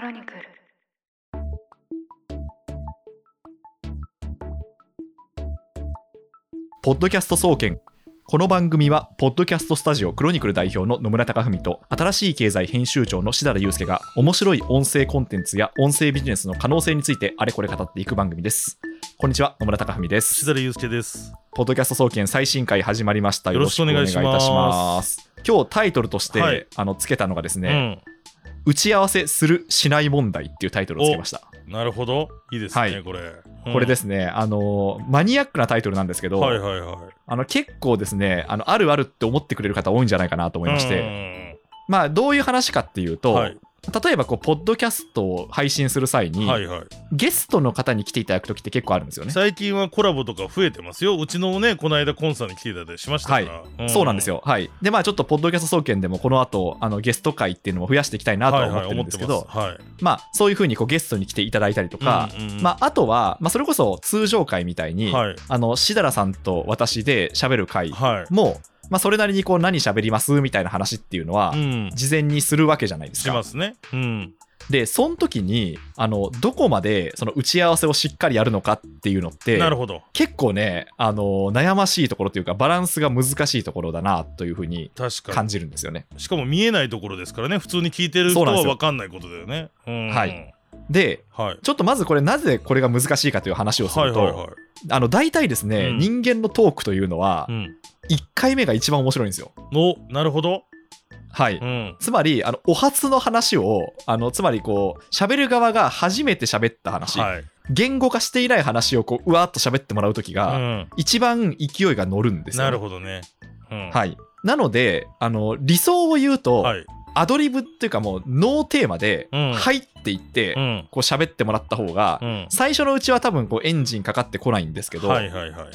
クロニクル。ポッドキャスト総研。この番組はポッドキャストスタジオクロニクル代表の野村貴文と新しい経済編集長の志田祐介が面白い音声コンテンツや音声ビジネスの可能性についてあれこれ語っていく番組です。こんにちは野村貴文です。しだれゆうすけです。ポッドキャスト総研最新回始まりました。よろしくお願いいいたします。今日タイトルとして、はい。あのつけたのがですうね、ん。打ち合わせするしない問題っていうタイトルをつけましたなるほど。いいですね、はいこれ。これですすね、あのマニアックなタイトルなんですけど、はいはいはい。あの結構ですねあのあるあるって思ってくれる方多いんじゃないかなと思いまして、て、まあどういう話かっていうと、はい例えばこうポッドキャストを配信する際に、はいはい。ゲストの方に来ていただく時って結構あるんですよね。最近はコラボとか増えてますよ。うちのね、この間コンサートに来ていただいたりしましたから。そうなんですよ。よ。はい。でまあちょっとポッドキャスト総研でもこの後あのゲスト会っていうのも増やしていきたいなとははいはい、思ってるんですけど、す。はい。まあそういうふうにこうゲストに来ていただいたりとか、うんうんうんまああとは、まあ、それこそ通常会みたいに、はいあのしだらさんと私で喋る会はい。も、まあ、それなりにこう何喋りますみたいな話っていうのは、うん。事前にするわけじゃないですか。しますね。うん。で、その時に、あの、どこまでその打ち合わせをしっかりやるのかっていうのって、なるほど。結構ね、あの、悩ましいところというか、バランスが難しいところだなというふうに感じるんですよね。に。しかも見えないところですからね。普通に聞いてる人は分かんないことだよね。うん。はい。で、はい。ちょっとまずこれなぜこれが難しいかという話をすると、はいはいはい。あの、大体ですね、うん人間のトークというのはう、ん。1回目が一番面白いんですよ。お、なるほど。はい。うん。つまり、あの、お初の話を、あの、つまりこう、喋る側が初めて喋った話、はい。言語化していない話をこう、うわーっと喋ってもらうときうが、ん。一番勢いが乗るんですよ、ね。なるほどね。うん。はい。なので、あの、理想を言うと、はい。アドリブっていうかもう、ノーテーマでうん入っていって、うん。こう喋ってもらった方が、うん。最初のうちは多分こうエンジンかかってこないんですけど、はいはいはいはい。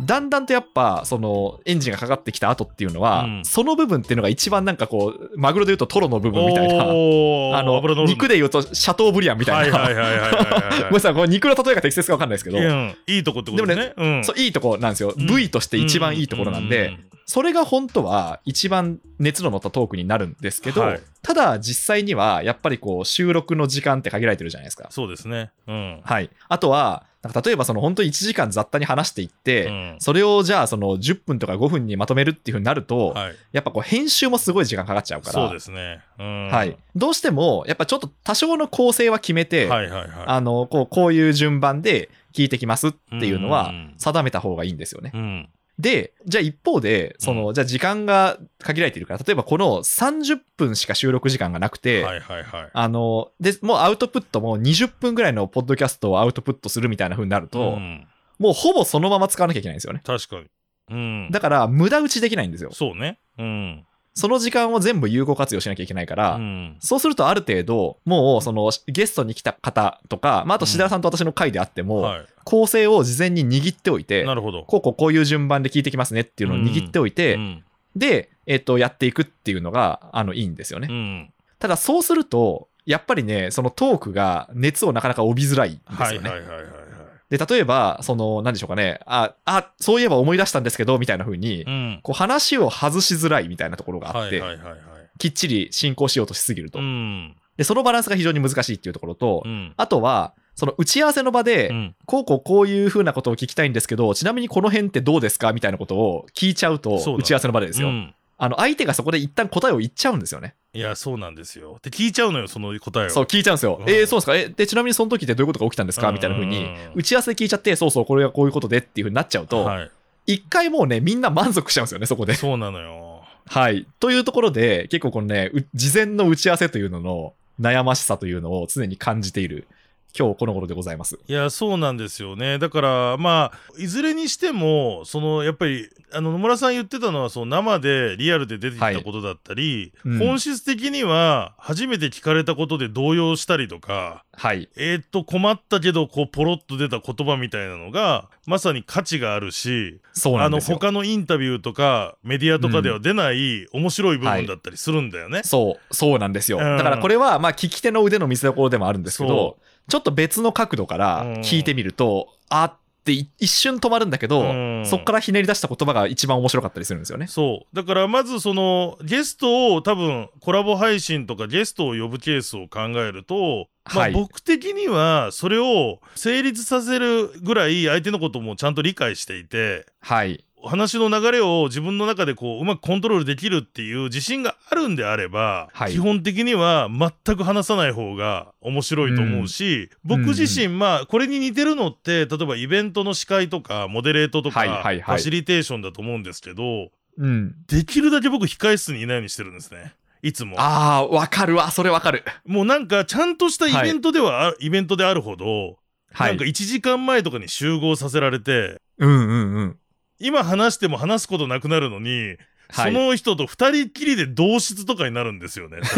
だんだんとやっぱそのエンジンがかかってきた後っていうのは、うんその部分っていうのが一番なんかこうマグロで言うとトロの部分みたいな あの油乗るんだ肉で言うとシャトーブリアンみたいな、ごめんなさいこれ肉の例えが適切か分かんないですけど、うん、いいとこってことですね。うん、そういいとこなんですよ、うん V として一番いいところなんで、それが本当は一番熱の乗ったトークになるんですけど、はいただ実際にはやっぱりこう収録の時間って限られてるじゃないですか。そうですね。うん。はい。あとは、なんか例えばその本当に1時間雑多に話していって、うんそれをじゃあその10分とか5分にまとめるっていう風になると、はい。やっぱこう編集もすごい時間かかっちゃうから、そうですね。うん。はい。どうしてもやっぱちょっと多少の構成は決めて、はいはいはい。あのこうこういう順番で聞いてきますっていうのはうん定めた方がいいんですよね。うん。で、じゃあ一方で、その、じゃあ時間が限られているから、例えばこの30分しか収録時間がなくて、はいはいはい。あの、で、もうアウトプットも20分ぐらいのポッドキャストをアウトプットするみたいな風になると、うんもうほぼそのまま使わなきゃいけないんですよね。確かに。うん。だから、無駄打ちできないんですよ。そうね。うん。その時間を全部有効活用しなきゃいけないから、うん。そうするとある程度、もうそのゲストに来た方とか、まあ、あと志田さんと私の回であっても、は構成を事前に握っておいてい。、なるほど。こうこうこういう順番で聞いてきますねっていうのを握っておいて、うん。で、えっと、やっていくっていうのが、あの、いいんですよね。うん。ただ、そうすると、やっぱりね、そのトークが熱をなかなか帯びづらいんですはいよね。はいはいはいはい。で、例えば、その、何でしょうかね、あ、あ、そういえば思い出したんですけど、みたいな風に、うん。こう話を外しづらいみたいなところがあって、はいはいはいはい。きっちり進行しようとしすぎると。うん。で、そのバランスが非常に難しいっていうところと、うん。あとは、その打ち合わせの場で、うん。こうこうこういう風なことを聞きたいんですけど、ちなみにこの辺ってどうですか？みたいなことを聞いちゃうと、打ち合わせの場でですよ。うんあの、相手がそこで一旦答えを言っちゃうんですよね。いや、そうなんですよ。で、聞いちゃうのよ、その答えを。そう、聞いちゃうんですよ。うんえー、そうですか？え、で、ちなみにその時ってどういうことが起きたんですか？みたいな風にうん、打ち合わせで聞いちゃって、そうそう、これはこういうことでっていう風になっちゃうと、はい。一回もうね、みんな満足しちゃうんですよね、そこで。そうなのよ。はい。というところで、結構このね、う事前の打ち合わせというのの悩ましさというのを常に感じている、今日この頃でございます。いや、そうなんですよね。だから、まあ、いずれにしても、その、やっぱり、あの、野村さん言ってたのは、その、生で、リアルで出てきたことだったり、うん本質的には、初めて聞かれたことで動揺したりとか、はい。えーっと、困ったけど、こう、ポロッと出た言葉みたいなのが、まさに価値があるし、あの、そうなんですよ。他のインタビューとか、メディアとかでは出ない、面白い部分だったりするんだよね。そう、そうなんですよ。うんだからこれは、まあ、聞き手の腕の見せ所でもあるんですけどそ、ちょっと別の角度からうん聞いてみると、あっってい一瞬止まるんだけど、うんそっからひねり出した言葉が一番面白かったりするんですよね。そうだからまずそのゲストを多分コラボ配信とかゲストを呼ぶケースを考えると、まあはい僕的にはそれを成立させるぐらい相手のこともちゃんと理解していてはい。話の流れを自分の中でこううまくコントロールできるっていう自信があるんであれば、はい基本的には全く話さない方が面白いと思うし、僕自身まあこれに似てるのって例えばイベントの司会とかモデレートとか、はいはいはいファシリテーションだと思うんですけどうん。できるだけ僕控え室にいないようにしてるんですねいつもああ、わかるわ。それわかる。もうなんかちゃんとしたイベントではあ、イベントであるほど、はいなんか。1時間前とかに集合させられてうんうんうん。今話しても話すことなくなるのに、はいその人と二人っきりで同室とかになるんですよね。す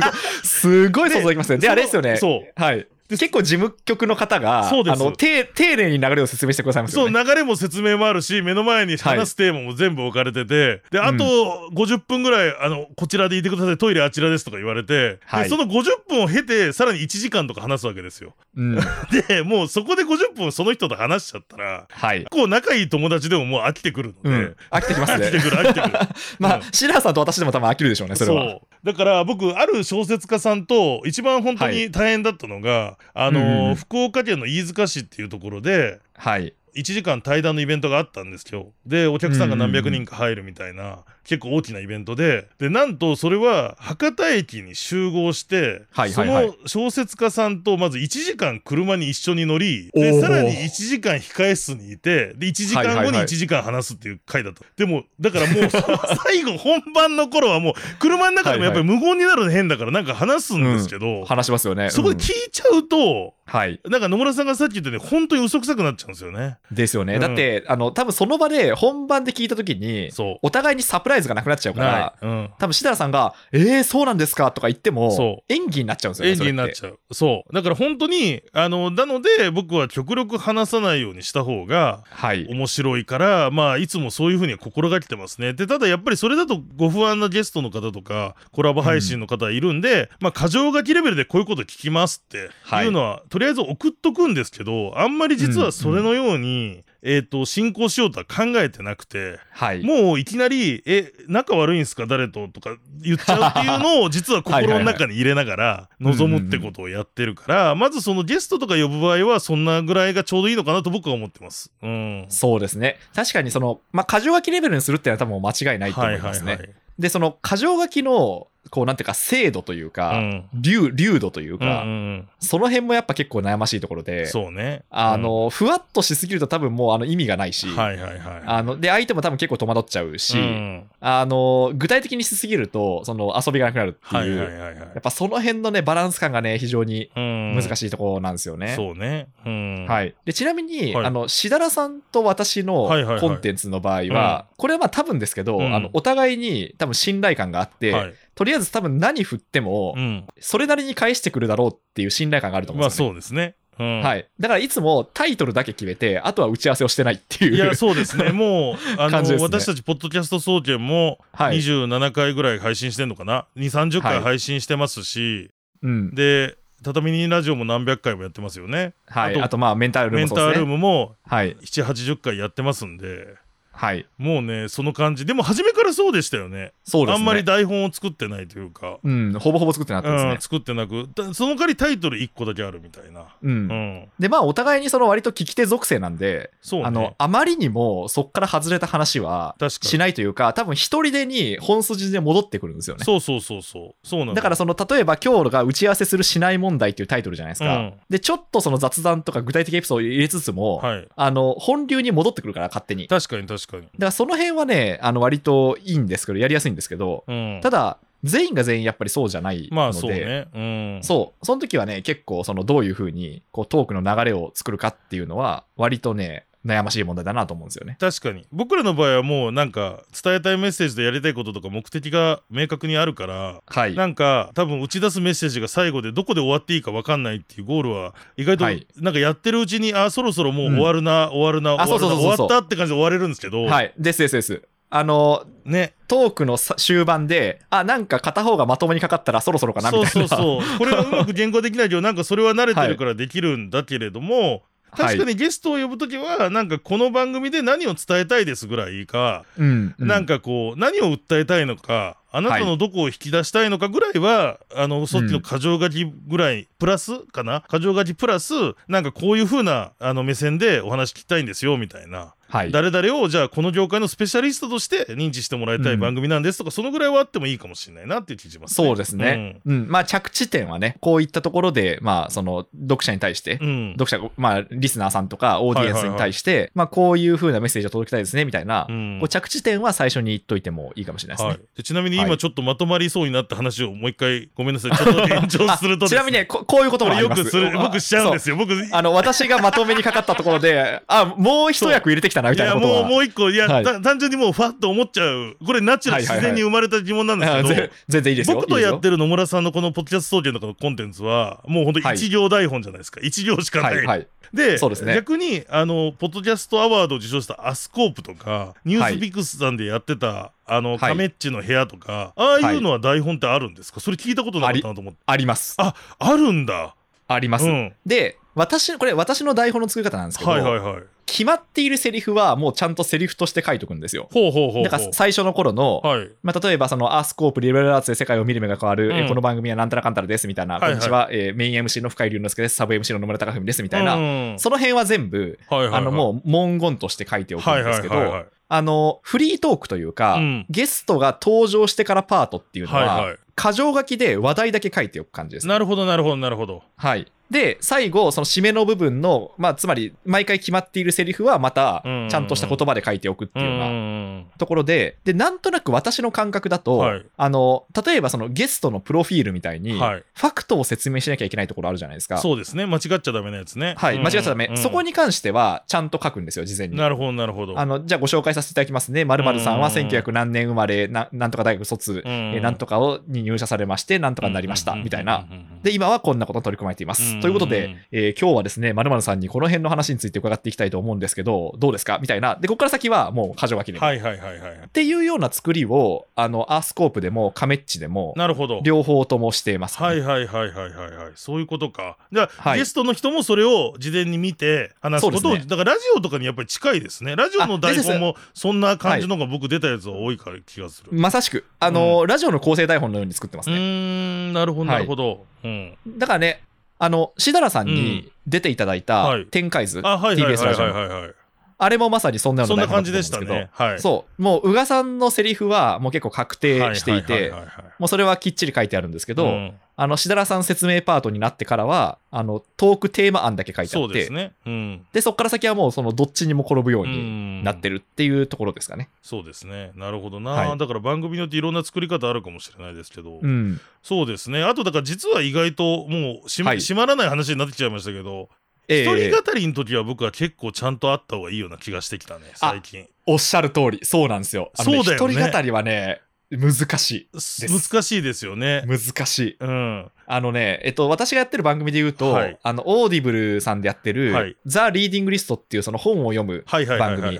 ごい、すごい想像できますね。で、あれですよね。そう。はい。結構事務局の方が、そうですあの、丁丁寧に流れを説明してくださいますそう、よね。流れも説明もあるし、目の前に話すテーマも全部置かれてて、で、あと50分ぐらい、あの、こちらでいてください、トイレあちらですとか言われて、はいでその50分を経て、さらに1時間とか話すわけですよ。うん。で、もうそこで50分その人と話しちゃったら、はい。こう仲いい友達でももう飽きてくるので、うん。飽きてきますね。飽きてくる、飽きてくる。まあうん、シラーさんと私でも多分飽きるでしょうね、それは。そうだから僕ある小説家さんと一番本当に大変だったのが、あのうんうん福岡県の飯塚市っていうところではい。1時間対談のイベントがあったんですよでお客さんが何百人か入るみたいな、結構大きなイベントで。でなんとそれは博多駅に集合して、はいはいはい。その小説家さんとまず1時間車に一緒に乗りでさらに1時間控え室にいてで1時間後にはいはいはい。1時間話すっていう回だった、でもだからもう 最後本番の頃はもう車の中でもやっぱり無言になるの変だからなんか話すんですけど、話しますよね。そこでうん聞いちゃうと、はい。なんか野村さんがさっき言ったように本当に嘘くさくなっちゃうんですよね。ですよね。うんだって、あの、多分その場で本番で聞いたときに、そお互いにサプライズがなくなっちゃうう。から。うん。多分シダラさんが、えー、そうなんですか？とか言ってもそ、演技になっちゃうんですよね。演技になっゃちゃう。そう。だから本当に、あの、なので僕は極力話さないようにした方がはい。面白いから、まあ、いつもそういうふうには心がけてますね。で、ただやっぱりそれだとご不安なゲストの方とか、コラボ配信の方いるんで、まあ、過剰書きレベルでこういうこと聞きますっていうのは、とりあえず送っとくんですけど、あんまり実はそれのように、えっ、と、進行しようとは考えてなくて、はい。もういきなり、え、仲悪いんすか？誰と？とか言っちゃうっていうのを 実は心の中に入れながら望むってことをやってるから、まずそのゲストとか呼ぶ場合はそんなぐらいがちょうどいいのかなと僕は思ってます。うん。そうですね。確かにその、まあ、箇条書きレベルにするっていうのは多分間違いないと思いますね。で、その箇条書きの、こうなんていうか精度というか、うん流、流度といううんか、うんその辺もやっぱ結構悩ましいところうんで、そうね。あの、ふわっとしすぎると多分もうあの意味がないし、うん、はいはいはい。あの、で、相手も多分結構戸惑っちゃうし、うんあの、具体的にしすぎると、その遊びがなくなるってはいいう、はいはいはい。やっぱその辺のね、バランス感がね、非常に難難しいところなんですよね。そうね。うん。はい。で、ちなみに、はいあの、しだらさんと私のはいはいはいコンテンツの場合は、これはまあ多分ですけど、うんあの、お互いに多分信頼感があって、はい。とりあえず多分何振ってもう、ん。それなりに返してくるだろうっていう信頼感があると思うんまあですよ、ね。そうですね。うん。はい。だからいつもタイトルだけ決めて、あとは打ち合わせをしてないっていう。いや、そうですね。もう、あの、ね私たち、ポッドキャスト総研も、はい。27回ぐらい配信してんのかな？2、30回はい配信してますし、うん。で、畳にラジオも何百回もやってますよね。はい。あとまあ、メンタルルーメンタールームもそうですね。ムもはい。7、80回やってますんで、はい。もうね、その感じ。でも、初めからそうでしたよね。そうですね。あんまり台本を作ってないというか、うん、ほぼほぼ作ってなかったですねうん、。作ってなく、だその代わりタイトル1個だけあるみたいな。うん。うん。で、まあ、お互いにその割と聞き手属性なんで、そうね。あの、あまりにもそっから外れた話はしないというか、多分一人でに本筋で戻ってくるんですよね。そうそうそうそう。そうなんのだからその、例えば今日が打ち合わせするしない問題っていうタイトルじゃないですか。うんで、ちょっとその雑談とか具体的エピソードを入れつつも、はい。あの、本流に戻ってくるから、勝手に。だか確かに確かに。らその辺はね、あの、割といいんですけど、やりやすいんですけど、うん。ただ、全員が全員やっぱりそうじゃないので、まあそうね。うん。そう。その時はね、結構、その、どういうふうに、こう、トークの流れを作るかっていうのは、割とね、悩ましい問題だなと思うんですよね。確かに僕らの場合はもうなんか伝えたいメッセージとやりたいこととか目的が明確にあるからはい。なんか多分打ち出すメッセージが最後でどこで終わっていいか分かんないっていうゴールは意外とはいなんかやってるうちにあそろそろもう終わるな、終わるなあ終わるなそうそうそうそう終わったって感じで終われるんですけど、はい。ですですです。あの、ねトークのさ終盤で、あ、なんか片方がまともにかかったらそろそろかなみたそいうな。そうそうこれはうまく言語できないけどなんかそれは慣れてるからできるんだけれども、確かにゲストを呼ぶときは、なんかこの番組で何を伝えたいですぐらいか、うん、うん。なんかこう、何を訴えたいのか、あなたのどこを引き出したいのかぐらいは、あの、そっちの過剰書きぐらい、プラスかな？過剰書きプラス、なんかこういう風な、あの、目線でお話聞きたいんですよ、みたいな。はい、誰々をじゃあこの業界のスペシャリストとして認知してもらいたい番組なんですとか、そのぐらいはあってもいいかもしれないなっていう気がしますね。そうですね。うん、まあ着地点はね、こういったところで、まあその読者に対して、うん。うん読者、まあリスナーさんとかオーディエンスに対して、まあこういう風なメッセージを届けたいですね、みたいな、うんこう着地点は最初に言っといてもいいかもしれないですね。はい、でちなみにはい今ちょっとまとまりそうになった話をもう一回ごめんなさいちょっと 延長するとあちなみにねこ、こういうこともあります？よくする僕しちゃうんですよ。よ僕あの、私がまとめにかかったところで、あ、もう一役入れてきたな、みいやたいなことは。もうもう一個いや、はい。た単純にもうファッと思っちゃう。これナチュラルはいはいはい。自然に生まれた疑問なんですけど、あぜ全然いいですよ。僕とやっるてる野村さんのこのポッドキャスト総研のこのコンテンツはもう本当はい。一行台本じゃないですか、一行しかない、はい、はい。でそうですね。逆にあのポッドキャストアワードを受賞したアスコープとかニュースピックスさんでやってた、あのはい。カメッチの部屋とか、ああいうのは台本ってあるんですか？それ聞いたことなかったなと思って。あります。ああるんだ。あります。うん。で、私、これ私の台本の作り方なんですけど、はいはいはい決まっているセリフはもうちゃんとセリフとして書いておくんですよ。ほうほうほうだから最初の頃の、はい。まあ、例えばそのアースコープリベラルアーツで世界を見る目が変わる、うん。えーこの番組はなんたらかんたらですみたいな、はいはい。こんにちは、えーメイン MC の深井龍之介です、サブ MC の野村貴文ですみたいな、うん。その辺は全部、はいはいはい。あのもう文言として書いておくはいんですけど、はいはいはいあの、フリートークというか、うん。ゲストが登場してからパートっていうのは、はいはい。箇条書きで話題だけ書いておく感じです。なるほどなるほどなるほど。はい。で、最後、その締めの部分の、まあ、つまり、毎回決まっているセリフは、またうん、ちゃんとした言葉で書いておくっていうようなうん。ところで、で、なんとなく私の感覚だと、はい。あの、例えばそのゲストのプロフィールみたいに、はい。ファクトを説明しなきゃいけないところあるじゃないですか。そうですね。間違っちゃダメなやつね。はい、間違っちゃダメ、うん。そこに関しては、ちゃんと書くんですよ、事前に。なるほどなるほど。あの、じゃあご紹介させていただきますね。〇〇さんはうん。1900何年生まれ、ななんとか大学卒、うん。えーなんとかをに入社されまして、なんとかになりました、みたいな。うんうんうんうんで、今はこんなことに取り組まれています。うん。ということで、えー今日はですね、〇〇さんにこの辺の話について伺っていきたいと思うんですけど、どうですか？みたいな。で、ここから先はもう箇条書きで。はいはいはいはいっていうような作りを、あの、アースコープでもカメッチでも、なるほど。両方ともしています、はいはいはいはいはいはい。そういうことか。じゃあ、はい。ゲストの人もそれを事前に見て話すことを、ね。だからラジオとかにやっぱり近いですね。ラジオの台本もそんな感じのが僕出たやつは多いから気がする、まさしく、あの、ラジオの構成台本のように作ってますね。んなるほどはい。なるほど、うん。だからね、あの、しだらさんに出ていただいたはい。展開図、TBS ラジオあれもまさにそんなような感じでしたね。はい。そう、もう、宇賀さんのセリフはもう結構確定していてもうそれはきっちり書いてあるんですけど、うん。あの、しだらさん説明パートになってからは、あの、トークテーマ案だけ書いてあそうって、ですね。うん。で、そこから先はもうそのどっちにも転ぶようにになってるっていうところですかね。そうですね。なるほどな、はい。だから番組によっていろんな作り方あるかもしれないですけど、うん。そうですね。あとだから実は意外ともうしま,、はい。閉まらない話になってきちゃいましたけどえ一え人語りの時は僕は結構ちゃんとあった方がいいような気がしてきたね最近。おっしゃる通り、そうなんですよ。あのねそうだよね。一人語りはね、難しすです。難しいですよね。い。難しい。うん。あのね、えっと、私がやってる番組で言うと、はい。あの、オーディブルさんでやってる、はい。ザ・リーディングリストっていうその本を読む番組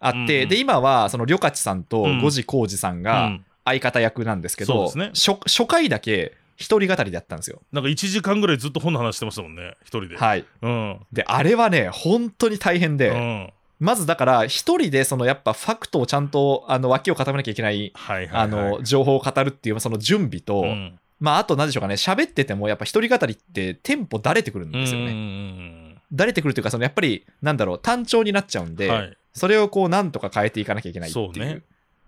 あって、うんうん。で、今は、その、りょかちさんとうん。五次浩二さんうがん。相方役なんですけど、そうですね。初初回だけ一人語りでやったんですよ。なんか1時間ぐらいずっと本の話してましたもんね。一人で。はい。うん。で、あれはね、本当に大変で、うん。まずだから、一人でそのやっぱファクトをちゃんとあの脇を固めなきゃいけない、はいはいはい。あの情報を語るっていうその準備と、うん。まああと何でしょうかね、喋っててもやっぱ一人語りってテンポだれてくるんですよね。んだれてくるというか、そのやっぱりなんだろう、単調になっちゃうんで、うんはい。それをこうなんとか変えていかなきゃいけないっていう。そうね。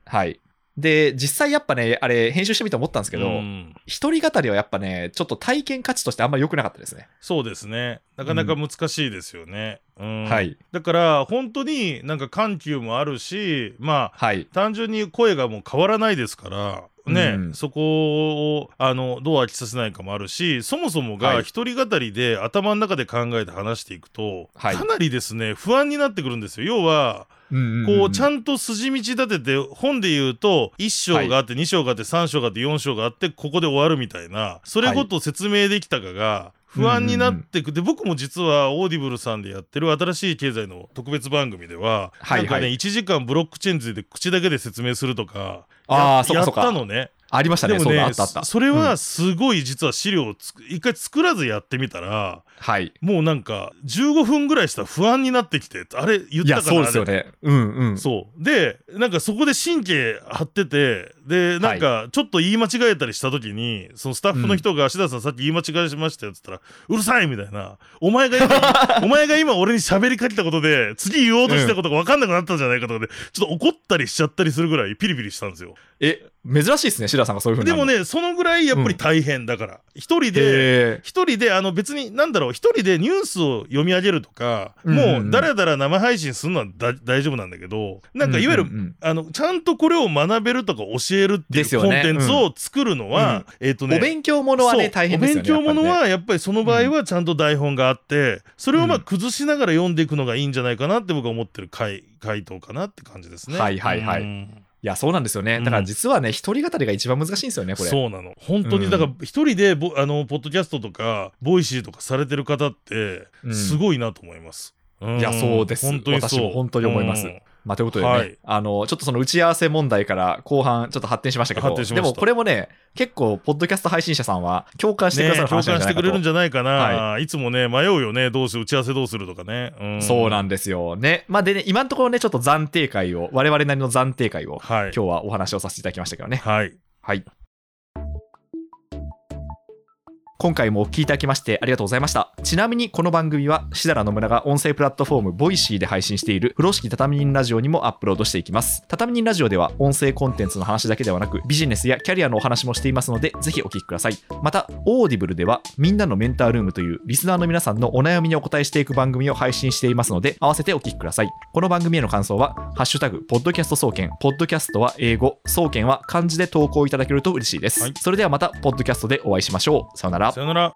はい。で、実際やっぱね、あれ編集してみて思ったんですけど、うん。一人語りはやっぱね、ちょっと体験価値としてあんまり良くなかったですね。そうですね。なかなか難しいですよね、うん。はい。だから本当になんか緩急もあるしまあはい。単純に声がもう変わらないですからね、うん。そこをあのどう飽きさせないかもあるしそもそもはい。が一人語りで頭の中で考えて話していくと、はい。かなりですね不安になってくるんですよ。要はこうちゃんと筋道立てて本で言うと1章があって2章があって3章があって4章があってここで終わるみたいなそれごと説明できたかが不安になってくで僕も実はオーディブルさんでやってる新しい経済の特別番組でははいなんかねはい1時間ブロックチェーンについて口だけで説明するとかややったのねありましたね、でもねそ。それはすごい実は資料をつく一回作らずやってみたらはい。もうなんか15分ぐらいしたら不安になってきてあれ言ったかなそうですよね。うんうん。そうでなんかそこで神経張っててでなんかちょっと言い間違えたりした時にそのスタッフの人が「芦田さんさっき言い間違えしましたよ」っつったら「うるさい!」みたいな「お前が今 お前が今俺に喋りかけたことで次言おうとしたことが分かんなくなったんじゃないか」とかでちょっと怒ったりしちゃったりするぐらいピリピリしたんですよ。え、珍しいですね、シダさんがそういうふうに。でもねそのぐらいやっぱり大変だから。一人でえ。一人であの別になんだろう一人でニュースを読み上げるとか、うんうんうん。もうだらだら生配信するのはだ大丈夫なんだけどなんかいわゆる、うん。うんうんあのちゃんとこれを学べるとか教えるっていうコンテンツを作るのは、えっ、とねお勉強ものはね、大変ですよね。お勉強ものはやっぱりその場合はちゃんと台本があって、それをまあうん。崩しながら読んでいくのがいいんじゃないかなって僕は思ってる回回答かなって感じですね。はいはいはいいや、そうなんですよね。うん。だから実はね、一人語りが一番難しいんですよね、これ。そうなの。本当うん。にだから一人でボあのポッドキャストとかボイシーとかされてる方ってうん。すごいなと思います。ん。いやそうです。本当にそう。私も本当に思います。うんまあ、ということでね、はい。あの、ちょっとその打ち合わせ問題から後半ちょっと発展しましたけど、でもこれもね、結構、ポッドキャスト配信者さんは共感してくださるね共話じゃないかと。感してくれるんじゃないかな、、はい。つもね迷うよね。どうする打ち合わせどうするとかね、うん。そうなんですよね。まあでね、今のところね、ちょっと暫定解を、我々なりの暫定解を、はい。今日はお話をさせていただきましたけどね。はい。はい。今回もお聞きいただきましてありがとうございました。ちなみにこの番組は、設楽と野村が音声プラットフォーム、ボイシーで配信している、風呂敷畳み人ラジオにもアップロードしていきます。畳み人ラジオでは、音声コンテンツの話だけではなく、ビジネスやキャリアのお話もしていますので、ぜひお聞きください。また、オーディブルでは、みんなのメンタールームという、リスナーの皆さんのお悩みにお答えしていく番組を配信していますので、合わせてお聞きください。この番組への感想は、ハッシュタグ、ポッドキャスト総研、ポッドキャストは英語、総研は漢字で投稿いただけると嬉しいです。はいそれではまた、ポッドキャストでお会いしましょう。さようならさ。よなら